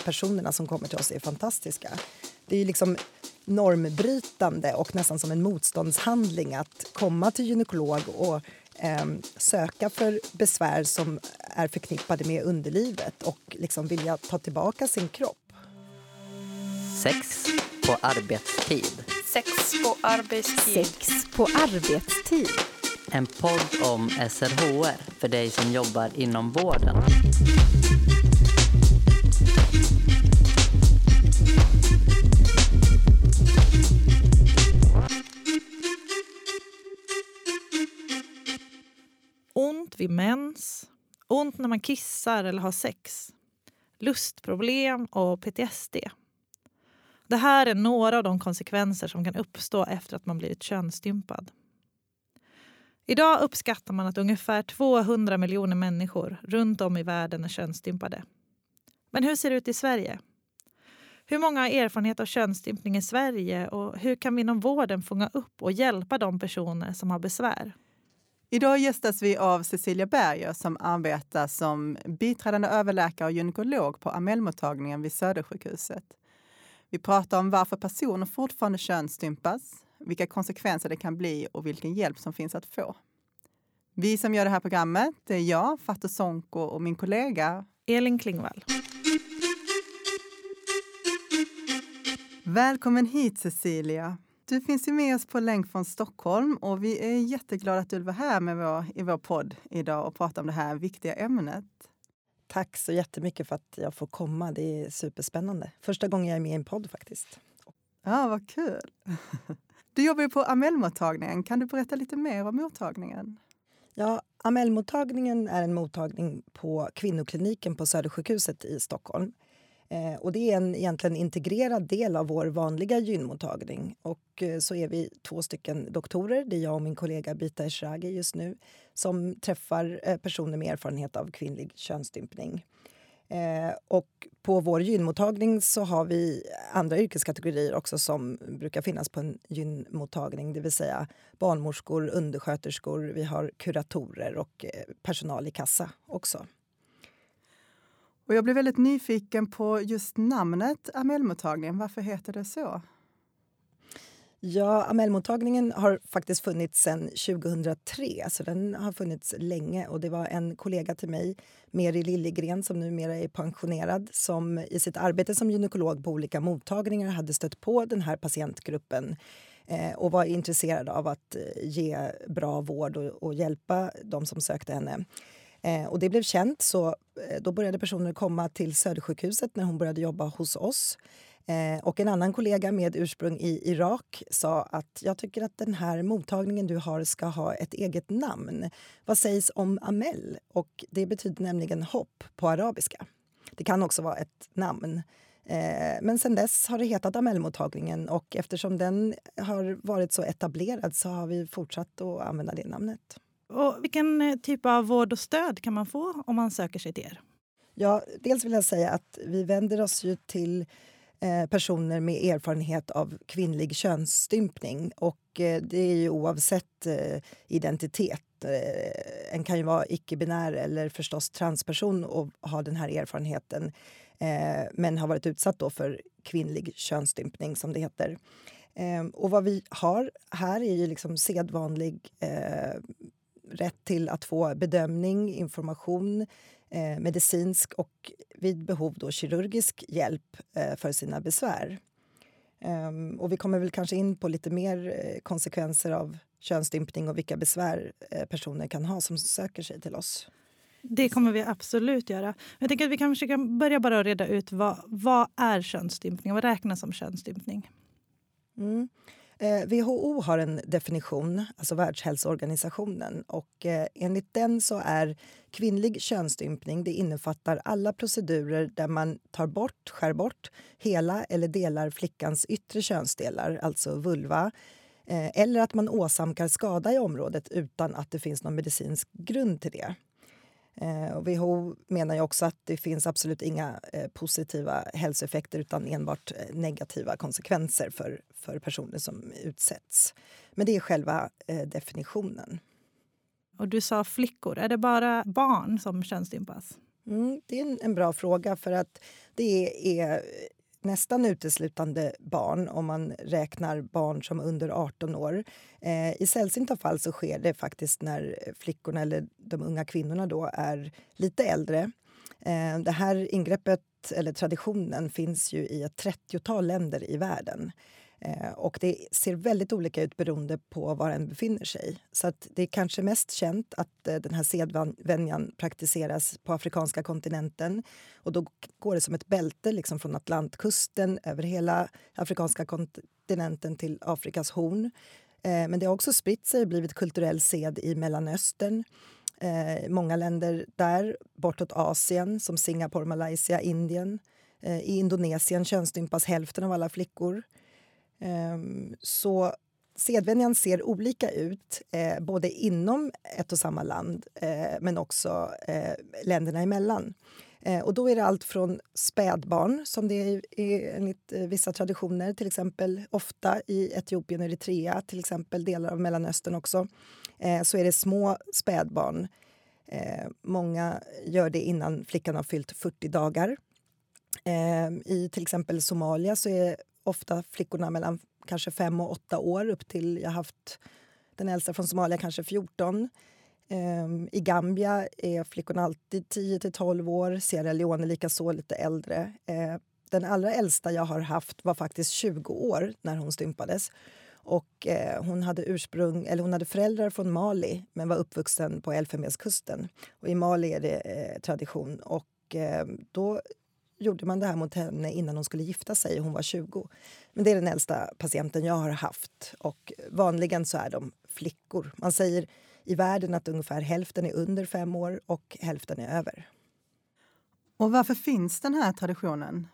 personerna som kommer till oss är fantastiska. Det är liksom normbrytande och nästan som en motståndshandling att komma till gynekolog och eh, söka för besvär som är förknippade med underlivet och liksom vilja ta tillbaka sin kropp. Sex på arbetstid. Sex på arbetstid. Sex på arbetstid. En podd om SRHR för dig som jobbar inom vården. Ont när man kissar eller har sex, lustproblem och PTSD. Det här är några av de konsekvenser som kan uppstå efter att man blivit könsstympad. Idag uppskattar man att ungefär 200 miljoner människor runt om i världen är könsstympade. Men hur ser det ut i Sverige? Hur många har erfarenhet av könsstympning i Sverige och hur kan vi inom vården fånga upp och hjälpa de personer som har besvär? Idag gästas vi av Cecilia Berger som arbetar som biträdande överläkare och gynekolog på Amelmottagningen vid Södersjukhuset. Vi pratar om varför personer fortfarande könsstympas, vilka konsekvenser det kan bli och vilken hjälp som finns att få. Vi som gör det här programmet det är jag, Fatou Sonko och min kollega Elin Klingvall. Välkommen hit Cecilia! Du finns ju med oss på länk från Stockholm och vi är jätteglada att du vill vara här med vår, i vår podd idag och prata om det här viktiga ämnet. Tack så jättemycket för att jag får komma. Det är superspännande. Första gången jag är med i en podd faktiskt. Ja, vad kul! Du jobbar ju på Amellmottagningen. Kan du berätta lite mer om mottagningen? Ja, Amellmottagningen är en mottagning på kvinnokliniken på Södersjukhuset i Stockholm. Eh, och det är en egentligen integrerad del av vår vanliga gynmottagning. Och eh, så är vi två stycken doktorer, det är jag och min kollega Bita Eshraghi just nu som träffar eh, personer med erfarenhet av kvinnlig könsstympning. Eh, och på vår gynmottagning så har vi andra yrkeskategorier också som brukar finnas på en gynmottagning, det vill säga barnmorskor, undersköterskor, vi har kuratorer och eh, personal i kassa också. Och jag blev väldigt nyfiken på just namnet Amelmottagningen. Varför heter det så? Ja, Amellmottagningen har faktiskt funnits sedan 2003, så den har funnits länge. Och Det var en kollega till mig, Meri Liljegren, som numera är pensionerad som i sitt arbete som gynekolog på olika mottagningar hade stött på den här patientgruppen eh, och var intresserad av att eh, ge bra vård och, och hjälpa de som sökte henne. Eh, och det blev känt, så eh, då började personer komma till Södersjukhuset när hon började jobba hos oss. Eh, och en annan kollega med ursprung i Irak sa att jag tycker att den här mottagningen du har ska ha ett eget namn. Vad sägs om Amel? Och det betyder nämligen hopp på arabiska. Det kan också vara ett namn. Eh, men sen dess har det hetat Amelmottagningen och eftersom den har varit så etablerad så har vi fortsatt att använda det namnet. Och vilken eh, typ av vård och stöd kan man få om man söker sig till er? Ja, dels vill jag säga att vi vänder oss ju till eh, personer med erfarenhet av kvinnlig könsstympning. Och eh, det är ju oavsett identitet. En kan ju vara icke-binär eller förstås transperson och ha den här erfarenheten men har varit utsatt då för kvinnlig könsstympning, som det heter. och vad vi har här är ju liksom sedvanlig rätt till att få bedömning, information, eh, medicinsk och vid behov då kirurgisk hjälp eh, för sina besvär. Um, och vi kommer väl kanske in på lite mer eh, konsekvenser av könsstympning och vilka besvär eh, personer kan ha som söker sig till oss. Det kommer vi absolut göra. Jag tänker att vi kan börja bara reda ut vad, vad är könsstympning? Vad räknas som könsstympning? Mm. Eh, WHO har en definition, alltså Världshälsoorganisationen. Och, eh, enligt den så är kvinnlig könsstympning det innefattar alla procedurer där man tar bort, skär bort hela eller delar flickans yttre könsdelar, alltså vulva eh, eller att man åsamkar skada i området utan att det finns någon medicinsk grund till det. Eh, och WHO menar ju också att det finns absolut inga eh, positiva hälsoeffekter utan enbart eh, negativa konsekvenser för, för personer som utsätts. Men det är själva definitionen. Och du sa flickor. Är det bara barn som könsstympas? Mm, det är en, en, bra fråga för att det är nästan uteslutande barn om man räknar barn som under 18 år. Eh, I sällsynta fall så sker det faktiskt när flickorna eller de unga kvinnorna då är lite äldre. Eh, det här ingreppet, eller traditionen, finns ju i ett 30-tal länder i världen. Eh, och det ser väldigt olika ut beroende på var en befinner sig. Så det är kanske mest känt att eh, den här sedvänjan praktiseras på afrikanska kontinenten. Och då går det som ett bälte liksom från Atlantkusten över hela afrikanska kontinenten till Afrikas horn. Eh, men det har också spritt sig och blivit kulturell sed i Mellanöstern. Många länder där, bortåt Asien som Singapore, Malaysia, Indien. I Indonesien könsstympas hälften av alla flickor. Ehm, så sedvänjan ser olika ut, eh, både inom ett och samma land eh, men också eh, länderna emellan. Och då är det allt från spädbarn, som det är enligt vissa traditioner, till exempel ofta i Etiopien och Eritrea, till exempel delar av Mellanöstern också, så är det små spädbarn. Många gör det innan flickan har fyllt 40 dagar. Ehm, I till exempel Somalia så är ofta flickorna mellan kanske fem och åtta år upp till, jag har haft den äldsta från Somalia kanske 14. Um, ehm, I Gambia är flickorna alltid 10 till 12 år, Sierra Leone likaså lite äldre. Uh, den allra äldsta jag har haft var faktiskt 20 år när hon stympades. Och, uh, hon, hade ursprung, eller hon hade föräldrar från Mali men var uppvuxen på Elfenbenskusten. Och I Mali är det uh, tradition. Och, ehm, då gjorde man det här mot henne innan hon skulle gifta sig. Hon var 20. Men det är den äldsta patienten jag har haft. Och vanligen så är de flickor. Man säger i världen att ungefär hälften är under fem år och hälften är över. Och varför finns den här traditionen?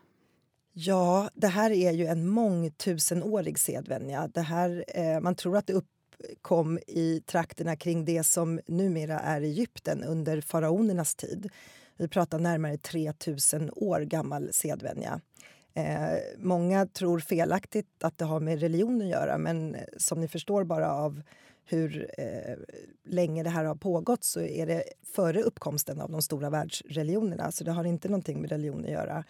Ja, det här är ju en mångtusenårig sedvänja. Det här, eh, man tror att det uppkom i trakterna kring det som numera är Egypten under faraonernas tid. Vi pratar närmare 3000 år gammal sedvänja. Eh, många tror felaktigt att det har med religion att göra men som ni förstår bara av hur eh, länge det här har pågått så är det före uppkomsten av de stora världsreligionerna. Så det har inte någonting med religion att göra.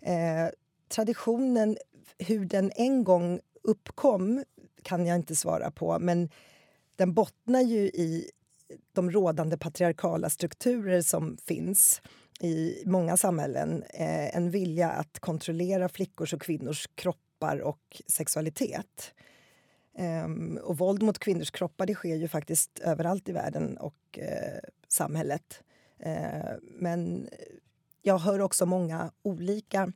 Eh, traditionen, hur den en gång uppkom, kan jag inte svara på. Men den bottnar ju i de rådande patriarkala strukturer som finns i många samhällen. Eh, en vilja att kontrollera flickors och kvinnors kroppar och sexualitet. Ehm, och våld mot kvinnors kroppar det sker ju faktiskt överallt i världen och eh, samhället. Ehm, men jag hör också många olika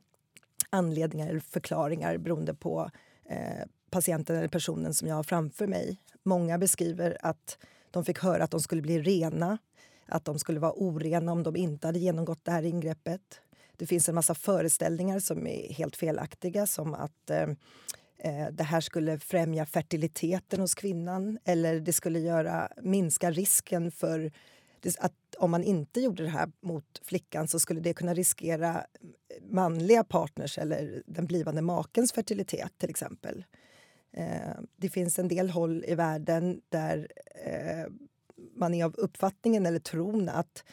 anledningar eller förklaringar beroende på eh, patienten eller personen som jag har framför mig. Många beskriver att de fick höra att de skulle bli rena, att de skulle vara orena om de inte hade genomgått det här ingreppet. Det finns en massa föreställningar som är helt felaktiga som att eh, eh det här skulle främja fertiliteten hos kvinnan eller det skulle göra, minska risken för att om man inte gjorde det här mot flickan så skulle det kunna riskera eh, manliga partners eller den blivande makens fertilitet till exempel. Eh, det finns en del håll i världen där eh, man är av uppfattningen eller tron att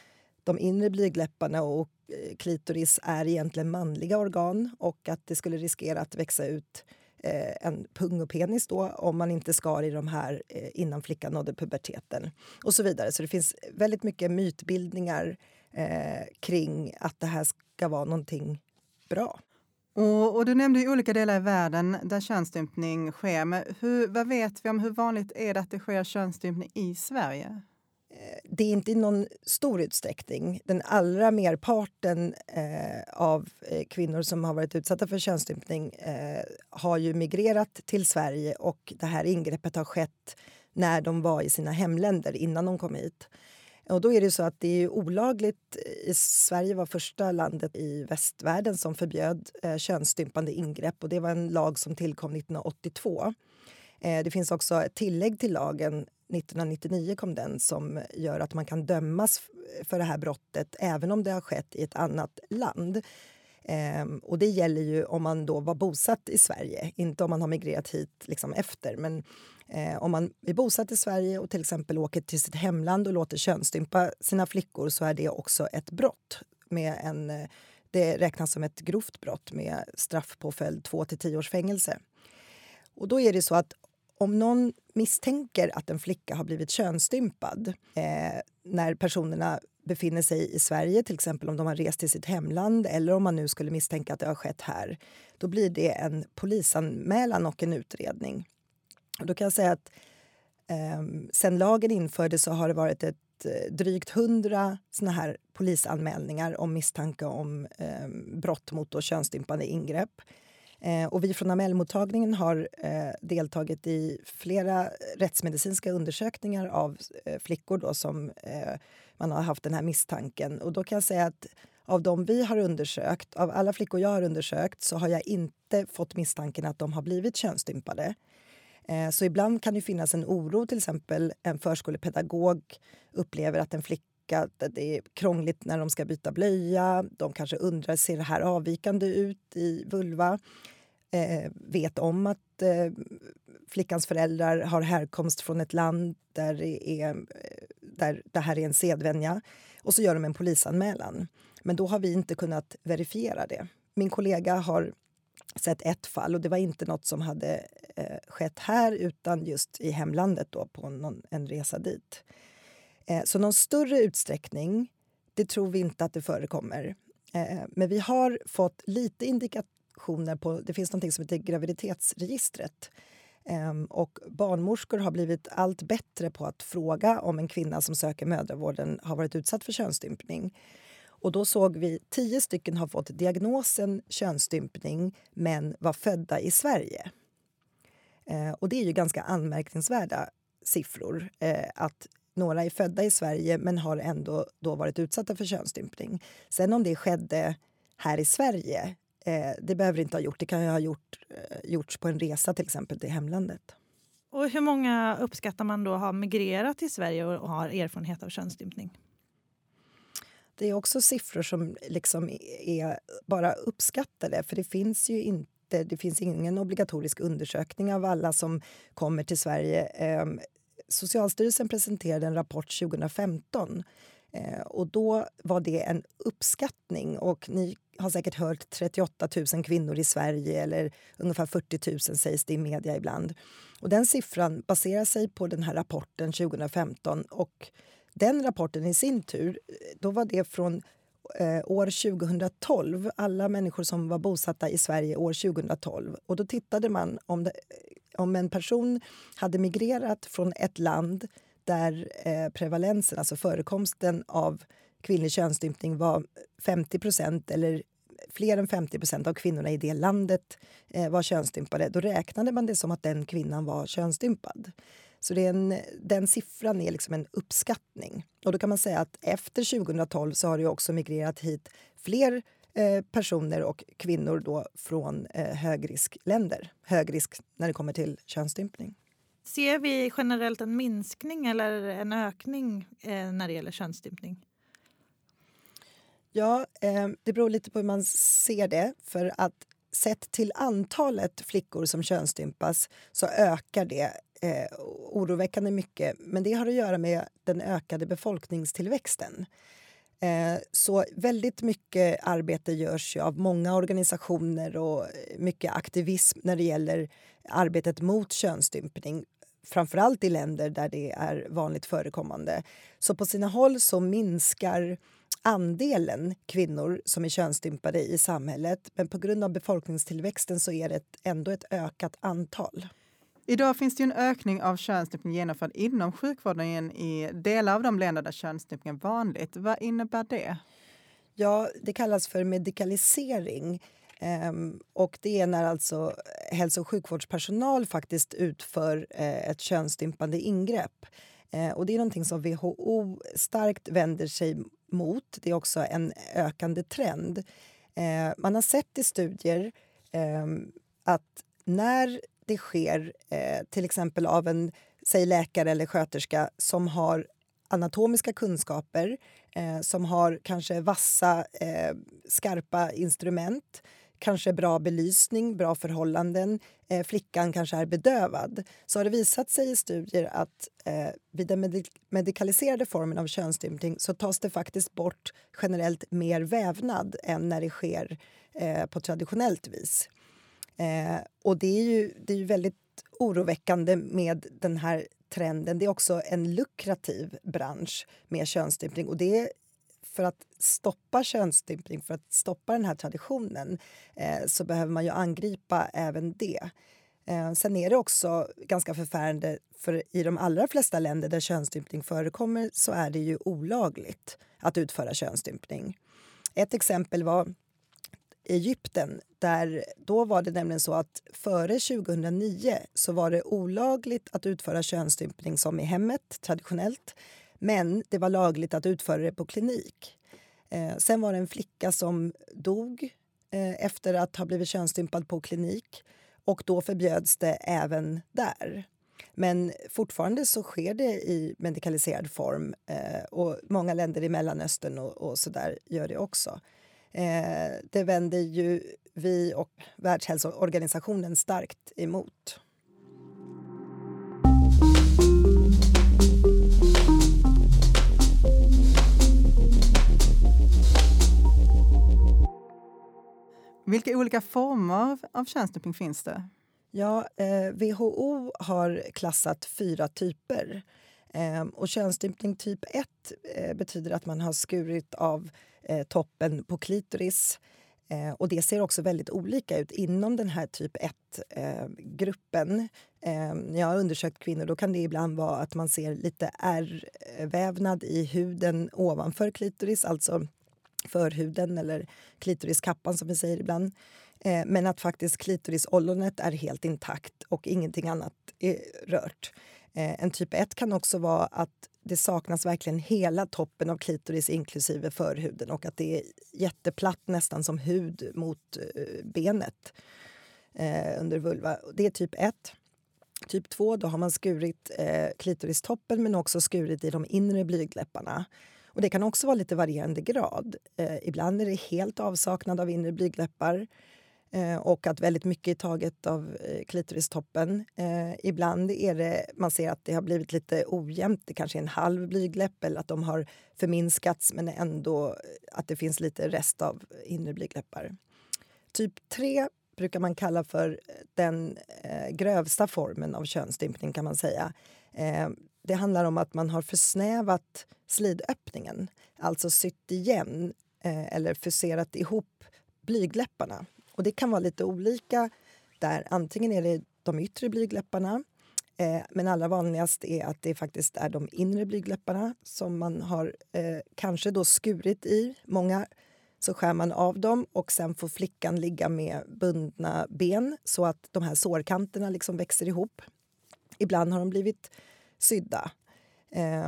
de inre blygdläpparna och eh, klitoris är egentligen manliga organ och att det skulle riskera att växa ut eh, en pung och penis då om man inte skar i de här eh, innan flickan nådde puberteten. Och så vidare. Så det finns väldigt mycket mytbildningar eh, kring att det här ska vara någonting bra. Och, och, du nämnde ju olika delar i världen där könsstympning sker. Men hur, vad vet vi om hur vanligt är det att det sker könsstympning i Sverige? Eh, det är inte i någon stor utsträckning. Den allra merparten eh, av eh, kvinnor som har varit utsatta för könsstympning eh, har ju migrerat till Sverige och det här ingreppet har skett när de var i sina hemländer innan de kom hit. Och då är det så att det är olagligt. Eh, Sverige var första landet i västvärlden som förbjöd eh, könsstympande ingrepp. Och det var en lag som tillkom 1982. Eh, det finns också ett tillägg till lagen 1999 kom den som gör att man kan dömas för det här brottet även om det har skett i ett annat land. Ehm, och det gäller ju om man då var bosatt i Sverige, inte om man har migrerat hit liksom efter. Men Eh, om man är bosatt i Sverige och till exempel åker till sitt hemland och låter könsstympa sina flickor så är det också ett brott med en, eh, det räknas som ett grovt brott med straffpåföljd 2 till 10 års fängelse. Och då är det så att om någon misstänker att en flicka har blivit könsstympad eh, när personerna befinner sig i Sverige, till exempel om de har rest till sitt hemland eller om man nu skulle misstänka att det har skett här, då blir det en polisanmälan och en utredning. Då kan jag säga att eh, sen lagen infördes så har det varit ett eh, drygt hundra såna här polisanmälningar om misstanke om eh, brott mot då könsstympande ingrepp. Eh, och vi från Amellmottagningen har eh, deltagit i flera rättsmedicinska undersökningar av eh, flickor då som eh, man har haft den här misstanken. Och då kan jag säga att av de vi har undersökt, av alla flickor jag har undersökt så har jag inte fått misstanken att de har blivit könsstympade. Eh, så ibland kan det finnas en oro, till exempel en förskolepedagog upplever att en flicka att det är krångligt när de ska byta blöja. De kanske undrar, ser det här avvikande ut i vulva? Eh, vet om att eh, flickans föräldrar har härkomst från ett land där det, är, eh, där det här är en sedvänja. Och så gör de en polisanmälan. Men då har vi inte kunnat verifiera det. Min kollega har sett ett fall och det var inte nåt som hade eh, skett här utan just i hemlandet då på någon, en resa dit. Eh, så någon större utsträckning, det tror vi inte att det förekommer. Eh, men vi har fått lite indikationer på, det finns något som heter graviditetsregistret. Ehm, och barnmorskor har blivit allt bättre på att fråga om en kvinna som söker mödravården har varit utsatt för könsstympning. Och då såg vi tio stycken har fått diagnosen könsstympning men var födda i Sverige. Eh, och det är ju ganska anmärkningsvärda siffror. Eh, att några är födda i Sverige men har ändå då varit utsatta för könsstympning. Sen om det skedde här i Sverige, eh, det behöver inte ha gjort. Det kan ju ha gjort, eh, gjorts på en resa till exempel till hemlandet. Och hur många uppskattar man då har migrerat till Sverige och har erfarenhet av könsstympning? Det är också siffror som liksom är bara uppskattade för det finns ju inte Eh, det finns ingen obligatorisk undersökning av alla som kommer till Sverige. Ehm, Socialstyrelsen presenterade en rapport 2015 eh, och då var det en uppskattning. Och ni har säkert hört 38 000 kvinnor i Sverige eller ungefär 40 000 sägs det i media ibland. Och den siffran baserar sig på den här rapporten 2015 och den rapporten i sin tur, eh, då var det från eh, år 2012, alla människor som var bosatta i Sverige år 2012. Och då tittade man om, det, om en person hade migrerat från ett land där eh, prevalensen, alltså förekomsten av kvinnlig könsstympning var 50% eller fler än 50% av kvinnorna i det landet eh, var könsstympade, då räknade man det som att den kvinnan var könsstympad. Så det är en, den siffran är liksom en uppskattning. Och då kan man säga att efter 2012 så har det också migrerat hit fler eh, personer och kvinnor då från eh, högriskländer. Högrisk när det kommer till könsstympning. Ser vi generellt en minskning eller en ökning eh, när det gäller könsstympning? Ja, eh, det beror lite på hur man ser det. För att sett till antalet flickor som könsstympas så ökar det eh, oroväckande mycket. Men det har att göra med den ökade befolkningstillväxten. Eh, så väldigt mycket arbete görs av många organisationer och mycket aktivism när det gäller arbetet mot könsstympning framförallt i länder där det är vanligt förekommande. Så på sina håll så minskar andelen kvinnor som är könsstympade i samhället men på grund av befolkningstillväxten så är det ändå ett ökat antal. Idag finns det en ökning av könsstympning genomförd inom sjukvården i delar av de länder där könsstympning är vanligt. Vad innebär det? Ja, det kallas för medikalisering. Um, och det är när alltså hälso och sjukvårdspersonal faktiskt utför uh, ett könsstympande ingrepp. Eh, och det är någonting som WHO starkt vänder sig mot. Det är också en ökande trend. Eh, man har sett i studier eh, att när det sker eh, till exempel av en säg läkare eller sköterska som har anatomiska kunskaper, eh, som har kanske vassa, eh, skarpa instrument kanske bra belysning, bra förhållanden, eh, flickan kanske är bedövad så har det visat sig i studier att eh, vid den medik medikaliserade formen av könsstympning så tas det faktiskt bort generellt mer vävnad än när det sker eh, på traditionellt vis. Eh, och det är, ju, det är ju väldigt oroväckande med den här trenden. Det är också en lukrativ bransch med könsstympning och det för att stoppa könsstympning, för att stoppa den här traditionen eh, så behöver man ju angripa även det. Eh, sen är det också ganska förfärande, för i de allra flesta länder där könsstympning förekommer så är det ju olagligt att utföra könsstympning. Ett exempel var Egypten. Där, då var det nämligen så att före 2009 så var det olagligt att utföra könsstympning som i hemmet traditionellt. Men det var lagligt att utföra det på klinik. Eh, sen var det en flicka som dog eh, efter att ha blivit könsstympad på klinik. Och då förbjöds det även där. Men fortfarande så sker det i medikaliserad form eh, och många länder i Mellanöstern och, och så där gör det också. Eh, det vänder ju vi och Världshälsoorganisationen starkt emot. Vilka olika former av könsstympning finns det? Ja, eh, WHO har klassat fyra typer. Eh, och könsstympning typ 1 eh, betyder att man har skurit av eh, toppen på klitoris. Eh, och det ser också väldigt olika ut inom den här typ 1-gruppen. Eh, när ehm, jag har undersökt kvinnor då kan det ibland vara att man ser lite ärrvävnad i huden ovanför klitoris, alltså förhuden eller klitoriskappan som vi säger ibland. Eh, men att faktiskt klitorisollonet är helt intakt och ingenting annat är rört. Eh, en typ 1 kan också vara att det saknas verkligen hela toppen av klitoris inklusive förhuden och att det är jätteplatt nästan som hud mot eh, benet eh, under vulva. Det är typ 1. Typ 2 då har man skurit eh, klitoristoppen men också skurit i de inre blygdläpparna. Och det kan också vara lite varierande grad. Eh, ibland är det helt avsaknad av inre blygdläppar. Eh, och att väldigt mycket är taget av eh, klitoristoppen. Eh, ibland är det, man ser att det har blivit lite ojämnt. Det kanske är en halv blygdläpp eller att de har förminskats men ändå eh, att det finns lite rest av inre blygdläppar. Typ 3 brukar man kalla för den eh, grövsta formen av könsstympning kan man säga. Eh, det handlar om att man har försnävat slidöppningen, alltså sytt igen eh, eller fuserat ihop blygdläpparna. Och det kan vara lite olika där. Antingen är det de yttre blygdläpparna eh, men allra vanligast är att det faktiskt är de inre blygdläpparna som man har eh, kanske då skurit i. Många så skär man av dem och sen får flickan ligga med bundna ben så att de här sårkanterna liksom växer ihop. Ibland har de blivit sydda.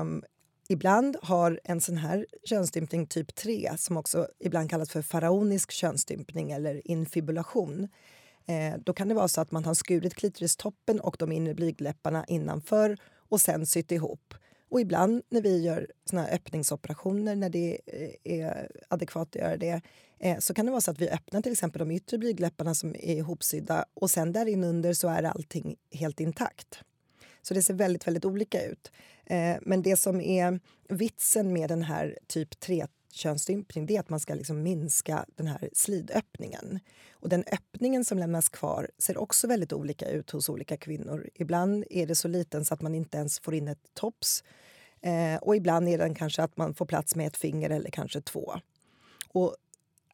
Um, Ibland har en sån här könsstympning typ 3, som också ibland kallas för faraonisk könsstympning eller infibulation, eh, då kan det vara så att man har skurit klitoristoppen och de inre blygdläpparna innanför och sen sytt ihop. Och ibland när vi gör såna öppningsoperationer, när det eh, är adekvat att göra det, eh, så kan det vara så att vi öppnar till exempel de yttre blygdläpparna som är ihopsydda och sen där inunder så är allting helt intakt. Så det ser väldigt, väldigt olika ut. Eh, men det som är vitsen med den här typ 3 könsstympning det är att man ska liksom minska den här slidöppningen. Och den öppningen som lämnas kvar ser också väldigt olika ut hos olika kvinnor. Ibland är det så liten så att man inte ens får in ett tops. Eh, och ibland är den kanske att man får plats med ett finger eller kanske två. Och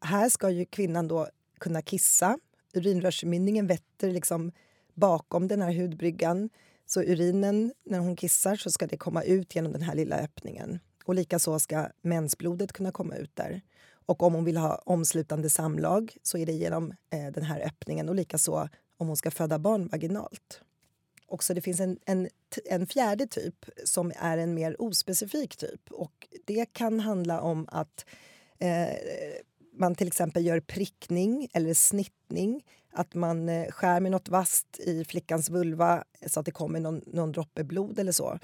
här ska ju kvinnan då kunna kissa. Urinrörsmynningen vetter liksom bakom den här hudbryggan. Så urinen, när hon kissar, så ska det komma ut genom den här lilla öppningen. Och likaså ska mensblodet kunna komma ut där. Och om hon vill ha omslutande samlag så är det genom eh, den här öppningen och likaså om hon ska föda barn vaginalt. Också det finns en, en, en fjärde typ som är en mer ospecifik typ. Och Det kan handla om att eh, man till exempel gör prickning eller snittning att man eh, skär med något vasst i flickans vulva eh, så att det kommer någon, någon droppe blod eller så.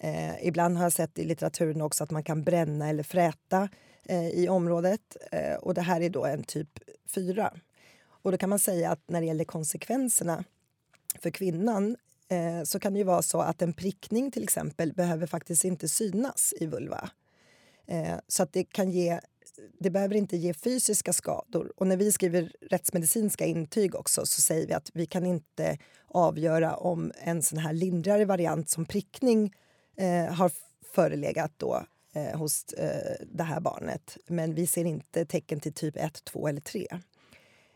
Eh, ibland har jag sett i litteraturen också att man kan bränna eller fräta eh, i området. Eh, och det här är då en typ 4. Och då kan man säga att när det gäller konsekvenserna för kvinnan eh, så kan det ju vara så att en prickning till exempel behöver faktiskt inte synas i vulva. Eh, så att det kan ge det behöver inte ge fysiska skador. Och när vi skriver rättsmedicinska intyg också så säger vi att vi kan inte avgöra om en sån här lindrigare variant som prickning eh, har förelegat då eh, hos eh, det här barnet. Men vi ser inte tecken till typ 1, 2 eller 3.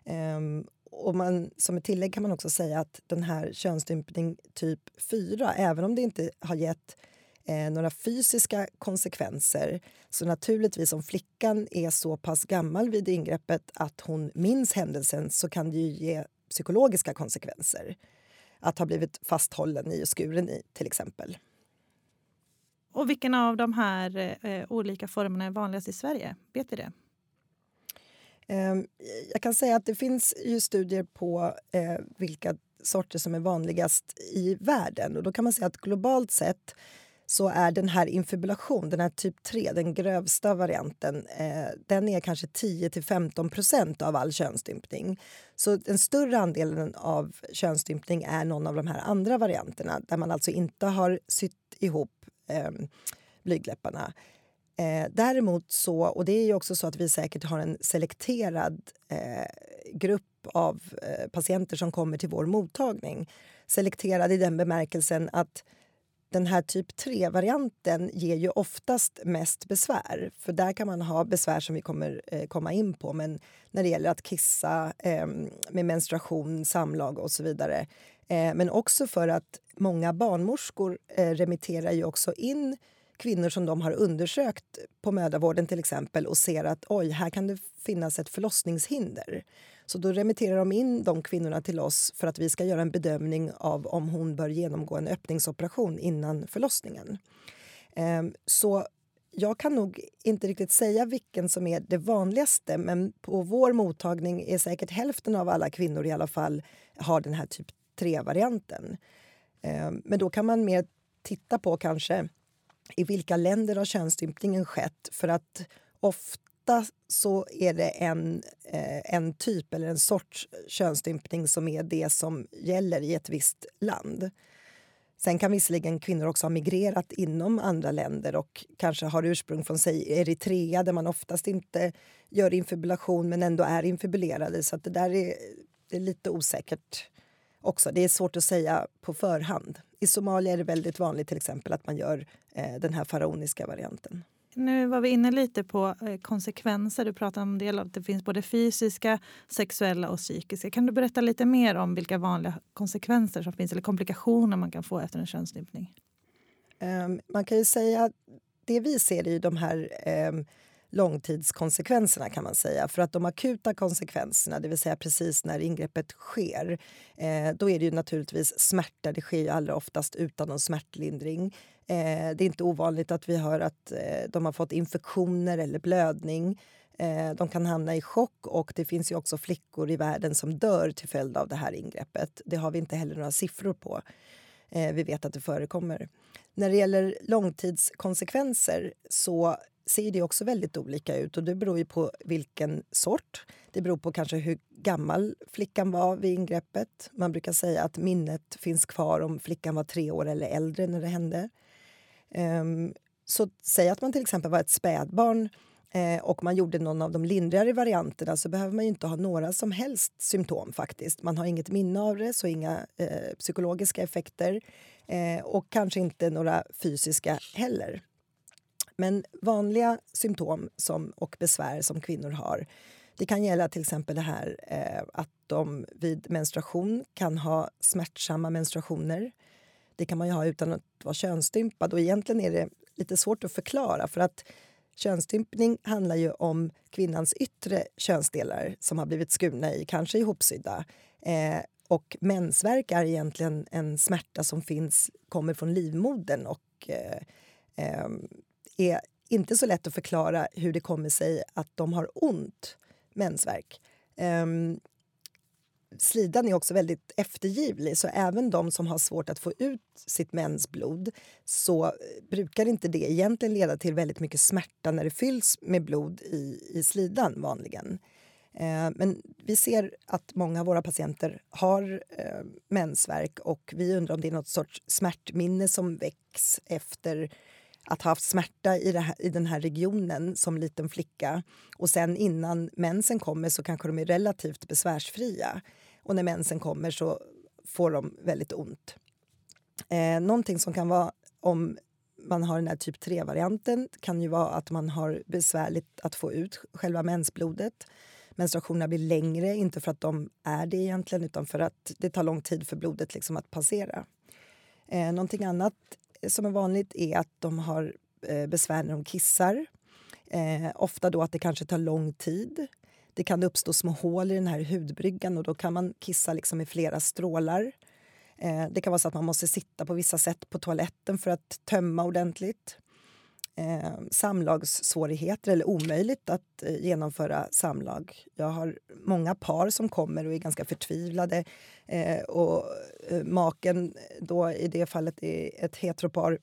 Ehm, och man, som ett tillägg kan man också säga att den här könsstympning typ 4, även om det inte har gett eh, några fysiska konsekvenser så naturligtvis om flickan är så pass gammal vid ingreppet att hon minns händelsen så kan det ju ge psykologiska konsekvenser. Att ha blivit fasthållen i och skuren i, till exempel. Och vilken av de här eh, olika formerna är vanligast i Sverige? Vet vi det? Ehm, jag kan säga att det finns ju studier på eh, vilka sorter som är vanligast i världen. Och då kan man säga att globalt sett så är den här infibulation, den här typ 3, den grövsta varianten, eh, den är kanske 10-15% av all könsstympning. Så den större andelen av könsstympning är någon av de här andra varianterna där man alltså inte har sytt ihop eh, blygdläpparna. Eh, däremot så, och det är ju också så att vi säkert har en selekterad eh, grupp av eh, patienter som kommer till vår mottagning. Selekterad i den bemärkelsen att den här typ 3-varianten ger ju oftast mest besvär. För där kan man ha besvär som vi kommer eh, komma in på. Men när det gäller att kissa eh, med menstruation, samlag och så vidare. Eh, men också för att många barnmorskor eh, remitterar ju också in kvinnor som de har undersökt på mödravården till exempel och ser att oj, här kan det finnas ett förlossningshinder. Så då remitterar de in de kvinnorna till oss för att vi ska göra en bedömning av om hon bör genomgå en öppningsoperation innan förlossningen. Ehm, så jag kan nog inte riktigt säga vilken som är det vanligaste men på vår mottagning är säkert hälften av alla kvinnor i alla fall har den här typ 3-varianten. Ehm, men då kan man mer titta på kanske i vilka länder har könsstympningen skett? För att ofta så är det en, eh, en typ eller en sorts könsstympning som är det som gäller i ett visst land. Sen kan visserligen kvinnor också ha migrerat inom andra länder och kanske har ursprung från sig Eritrea där man oftast inte gör infibulation men ändå är infibulerade. Så det där är, det är lite osäkert också. Det är svårt att säga på förhand. I Somalia är det väldigt vanligt till exempel att man gör eh, den här faraoniska varianten. Nu var vi inne lite på eh, konsekvenser. Du pratade om del att det finns både fysiska, sexuella och psykiska. Kan du berätta lite mer om vilka vanliga konsekvenser som finns eller komplikationer man kan få efter en könsstympning? Um, man kan ju säga att det vi ser är de här um, långtidskonsekvenserna kan man säga. För att de akuta konsekvenserna, det vill säga precis när ingreppet sker, eh, då är det ju naturligtvis smärta. Det sker ju allra oftast utan någon smärtlindring. Eh, det är inte ovanligt att vi hör att eh, de har fått infektioner eller blödning. Eh, de kan hamna i chock och det finns ju också flickor i världen som dör till följd av det här ingreppet. Det har vi inte heller några siffror på. Eh, vi vet att det förekommer. När det gäller långtidskonsekvenser så ser det också väldigt olika ut. och Det beror ju på vilken sort. Det beror på kanske hur gammal flickan var vid ingreppet. Man brukar säga att minnet finns kvar om flickan var tre år eller äldre när det hände. Ehm, så säg att man till exempel var ett spädbarn eh, och man gjorde någon av de lindrigare varianterna så behöver man inte ha några som helst symptom. faktiskt. Man har inget minne av det, så inga eh, psykologiska effekter eh, och kanske inte några fysiska heller. Men vanliga symptom som, och besvär som kvinnor har det kan gälla till exempel det här eh, att de vid menstruation kan ha smärtsamma menstruationer. Det kan man ju ha utan att vara könsstympad och egentligen är det lite svårt att förklara för att könsstympning handlar ju om kvinnans yttre könsdelar som har blivit skurna i, kanske ihopsydda. Eh, och mensvärk är egentligen en smärta som finns, kommer från livmodern och eh, eh, är inte så lätt att förklara hur det kommer sig att de har ont mensvärk. Um, slidan är också väldigt eftergivlig, så även de som har svårt att få ut sitt mensblod så eh, brukar inte det egentligen leda till väldigt mycket smärta när det fylls med blod i, i slidan vanligen. Eh, men vi ser att många av våra patienter har eh, mensvärk och vi undrar om det är något sorts smärtminne som väcks efter att ha haft smärta i, här, i den här regionen som liten flicka. Och sen innan mensen kommer så kanske de är relativt besvärsfria. Och när mensen kommer så får de väldigt ont. Eh, någonting som kan vara om man har den här typ 3-varianten kan ju vara att man har besvärligt att få ut själva mensblodet. Menstruationerna blir längre, inte för att de är det egentligen utan för att det tar lång tid för blodet liksom att passera. Eh, någonting annat som är vanligt är att de har eh, besvär när de kissar. Eh, ofta då att det kanske tar lång tid. Det kan uppstå små hål i den här hudbryggan och då kan man kissa liksom i flera strålar. Eh, det kan vara så att man måste sitta på vissa sätt på toaletten för att tömma ordentligt. Eh, samlagssvårigheter eller omöjligt att eh, genomföra samlag. Jag har många par som kommer och är ganska förtvivlade. Eh, och eh, maken, då i det fallet är ett heteropar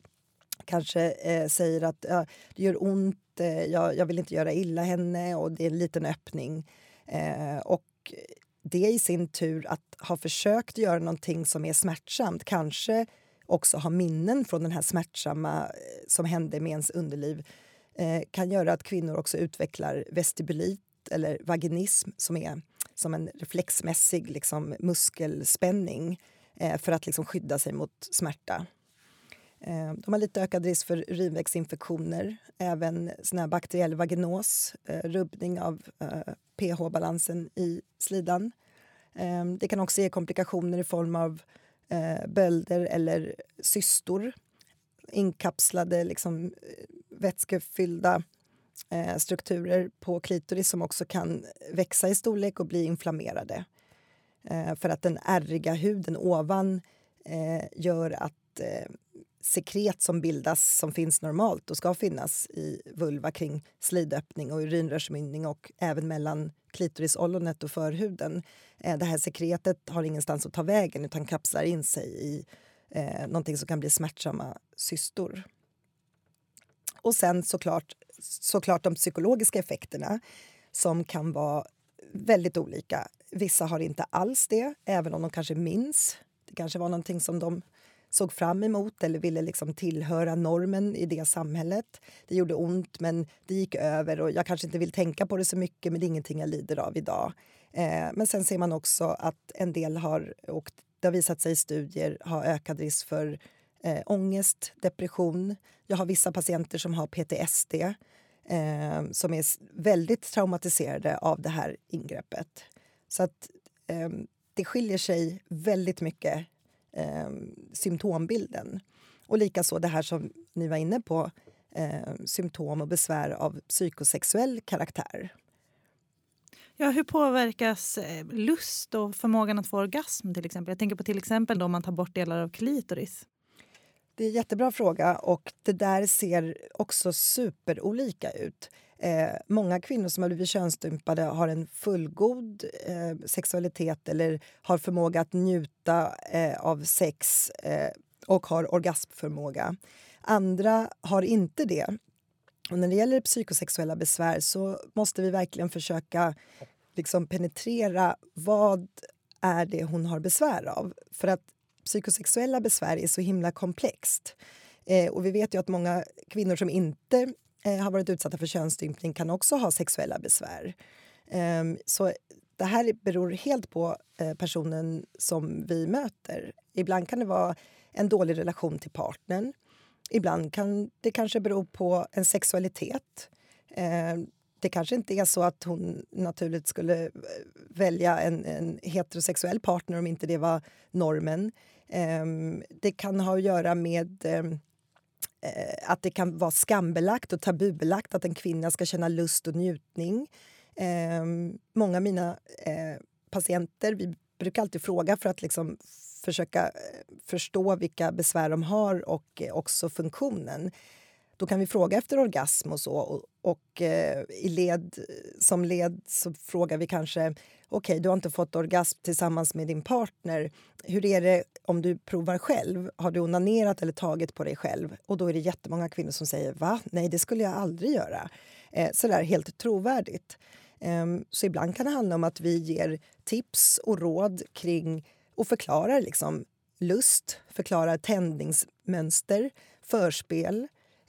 kanske eh, säger att ja, det gör ont, eh, jag, jag, vill inte göra illa henne och det är en liten öppning. Eh, och det i sin tur att ha försökt göra någonting som är smärtsamt, kanske också ha minnen från den här smärtsamma eh, som hände med ens underliv eh, kan göra att kvinnor också utvecklar vestibulit eller vaginism som är som en reflexmässig liksom, muskelspänning eh, för att liksom, skydda sig mot smärta. Eh, de har lite ökad risk för urinvägsinfektioner, även sån här bakteriell vaginos, eh, rubbning av eh, pH-balansen i slidan. Det kan också ge komplikationer i form av bölder eller cystor. Inkapslade, liksom, vätskefyllda strukturer på klitoris som också kan växa i storlek och bli inflammerade. För att den ärriga huden ovan gör att sekret som bildas som finns normalt och ska finnas i vulva kring slidöppning och urinrörsmynning och även mellan klitorisollonet och förhuden. Eh, det här sekretet har ingenstans att ta vägen utan kapslar in sig i eh, någonting som kan bli smärtsamma cystor. Och sen såklart, såklart de psykologiska effekterna som kan vara väldigt olika. Vissa har inte alls det, även om de kanske minns. Det kanske var någonting som de såg fram emot eller ville liksom tillhöra normen i det samhället. Det gjorde ont, men det gick över och jag kanske inte vill tänka på det så mycket men det är ingenting jag lider av idag. Eh, men sen ser man också att en del har, och det har visat sig i studier, har ökad risk för eh, ångest, depression. Jag har vissa patienter som har PTSD eh, som är väldigt traumatiserade av det här ingreppet. Så att eh, det skiljer sig väldigt mycket eh, symptombilden. Och likaså det här som ni var inne på, eh, symptom och besvär av psykosexuell karaktär. Ja, hur påverkas eh, lust och förmågan att få orgasm? till exempel? Jag tänker på till exempel om man tar bort delar av klitoris. Det är en jättebra fråga och det där ser också superolika ut. Eh, många kvinnor som har blivit könsstympade har en fullgod eh, sexualitet eller har förmåga att njuta eh, av sex eh, och har orgasmförmåga. Andra har inte det. Och när det gäller psykosexuella besvär så måste vi verkligen försöka liksom penetrera vad är det hon har besvär av. För att psykosexuella besvär är så himla komplext. Eh, och vi vet ju att många kvinnor som inte eh, har varit utsatta för könsstympning kan också ha sexuella besvär. Eh, så det här beror helt på eh, personen som vi möter. Ibland kan det vara en dålig relation till partnern. Ibland kan det kanske bero på en sexualitet. Ehm, det kanske inte är så att hon naturligt skulle eh, välja en, en heterosexuell partner om inte det var normen. Ehm, det kan ha att göra med ehm, eh, att det kan vara skambelagt och tabubelagt att en kvinna ska känna lust och njutning. Eh, många av mina eh, patienter, vi brukar alltid fråga för att liksom försöka eh, förstå vilka besvär de har och eh, också funktionen. Då kan vi fråga efter orgasm och så. Och, och eh, i led, som led så frågar vi kanske okej, okay, du har inte fått orgasm tillsammans med din partner. Hur är det om du provar själv? Har du onanerat eller tagit på dig själv? Och då är det jättemånga kvinnor som säger va? Nej, det skulle jag aldrig göra. Eh, så där helt trovärdigt. Ehm, så ibland kan det handla om att vi ger tips och råd kring och förklarar liksom lust, förklarar tändningsmönster, förspel.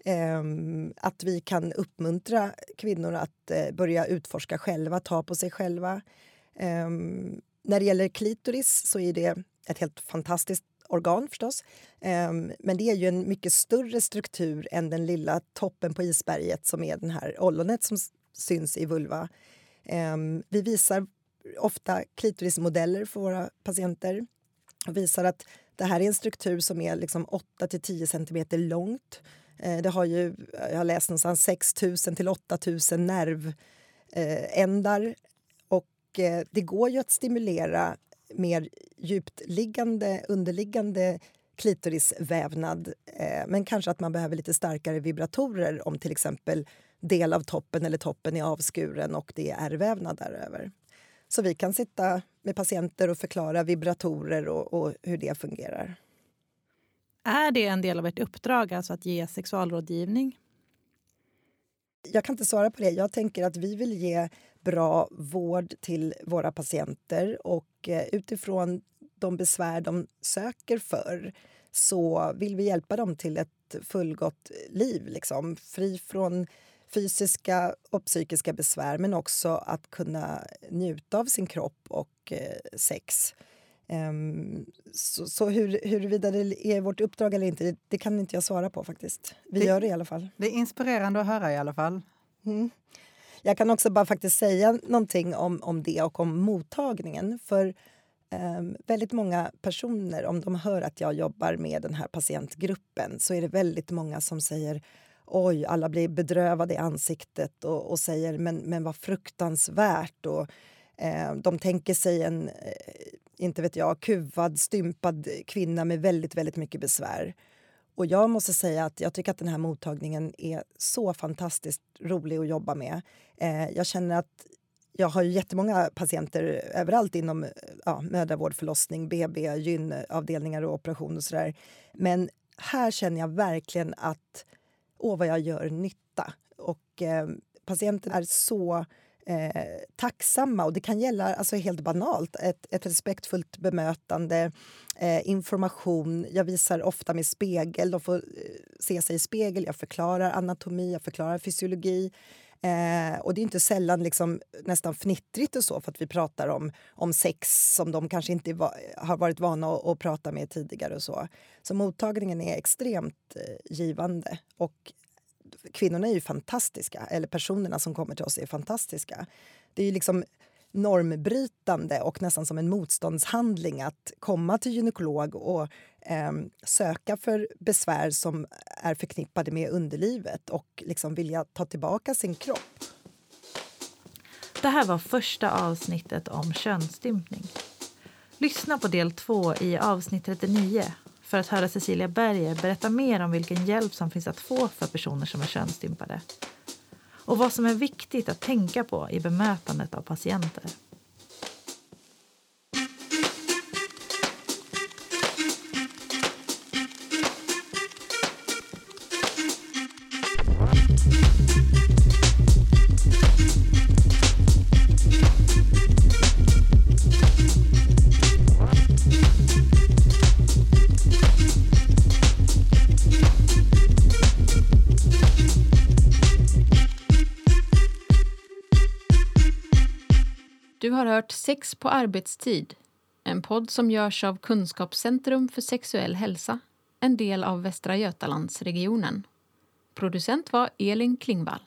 Ehm, att vi kan uppmuntra kvinnor att eh, börja utforska själva, ta på sig själva. Ehm, när det gäller klitoris så är det ett helt fantastiskt organ förstås. Ehm, men det är ju en mycket större struktur än den lilla toppen på isberget som är den här ollonet som syns i vulva. Vi visar ofta klitorismodeller för våra patienter och visar att det här är en struktur som är liksom 8 till 10 centimeter långt. Eh, det har ju, eh, jag har läst någonstans 6 000 till 8 000 nervändar. Eh, och det går ju att stimulera mer djupliggande, underliggande klitorisvävnad. Men kanske att man behöver lite starkare vibratorer om till exempel del av toppen eller toppen är avskuren och det är ärrvävnad däröver. Så vi kan sitta med patienter och förklara vibratorer och, och hur det fungerar. Är det en del av ert uppdrag, alltså att ge sexualrådgivning? Jag kan inte svara på det. Jag tänker att vi vill ge bra vård till våra patienter och eh, utifrån de besvär de söker för så vill vi hjälpa dem till ett fullgott liv. Liksom. Fri från fysiska och psykiska besvär men också att kunna njuta av sin kropp och eh, sex. Um, så, så hur, huruvida det är vårt uppdrag eller inte, det, det kan inte jag svara på faktiskt. Vi det, gör det i alla fall. Det är inspirerande att höra i alla fall. Mm. Jag kan också bara faktiskt säga någonting om, om det och om mottagningen. För um, väldigt många personer, om de hör att jag jobbar med den här patientgruppen så är det väldigt många som säger oj, alla blir bedrövade i ansiktet och, och säger men, men vad fruktansvärt. Och, Eh, de tänker sig en, eh, inte vet jag, kuvad, stympad kvinna med väldigt, väldigt mycket besvär. Och jag måste säga att jag tycker att den här mottagningen är så fantastiskt rolig att jobba med. Eh, jag känner att jag har ju jättemånga patienter överallt inom eh, ja, mödravård, förlossning, BB, gynavdelningar och operation och sådär. Men här känner jag verkligen att åh, vad jag gör nytta. Och eh, patienten är så eh, tacksamma. Och det kan gälla alltså helt banalt, ett, ett respektfullt bemötande, eh, information. Jag visar ofta med spegel, de får eh, se sig i spegel. Jag förklarar anatomi, jag förklarar fysiologi. Eh, och det är inte sällan liksom, nästan fnittrigt och så för att vi pratar om, om sex som de kanske inte va har varit vana att, att, prata med tidigare. och Så Så mottagningen är extremt eh, givande. Och kvinnorna är ju fantastiska, eller personerna som kommer till oss är fantastiska. Det är ju liksom normbrytande och nästan som en motståndshandling att komma till gynekolog och eh, söka för besvär som är förknippade med underlivet och liksom vilja ta tillbaka sin kropp. Det här var första avsnittet om könsstympning. Lyssna på del 2 i avsnitt 39 för att höra Cecilia Berger berätta mer om vilken hjälp som finns att få för personer som är könsstympade och vad som är viktigt att tänka på i bemötandet av patienter. Sex på arbetstid, en podd som görs av Kunskapscentrum för sexuell hälsa, en del av Västra Götalandsregionen. Producent var Elin Klingvall.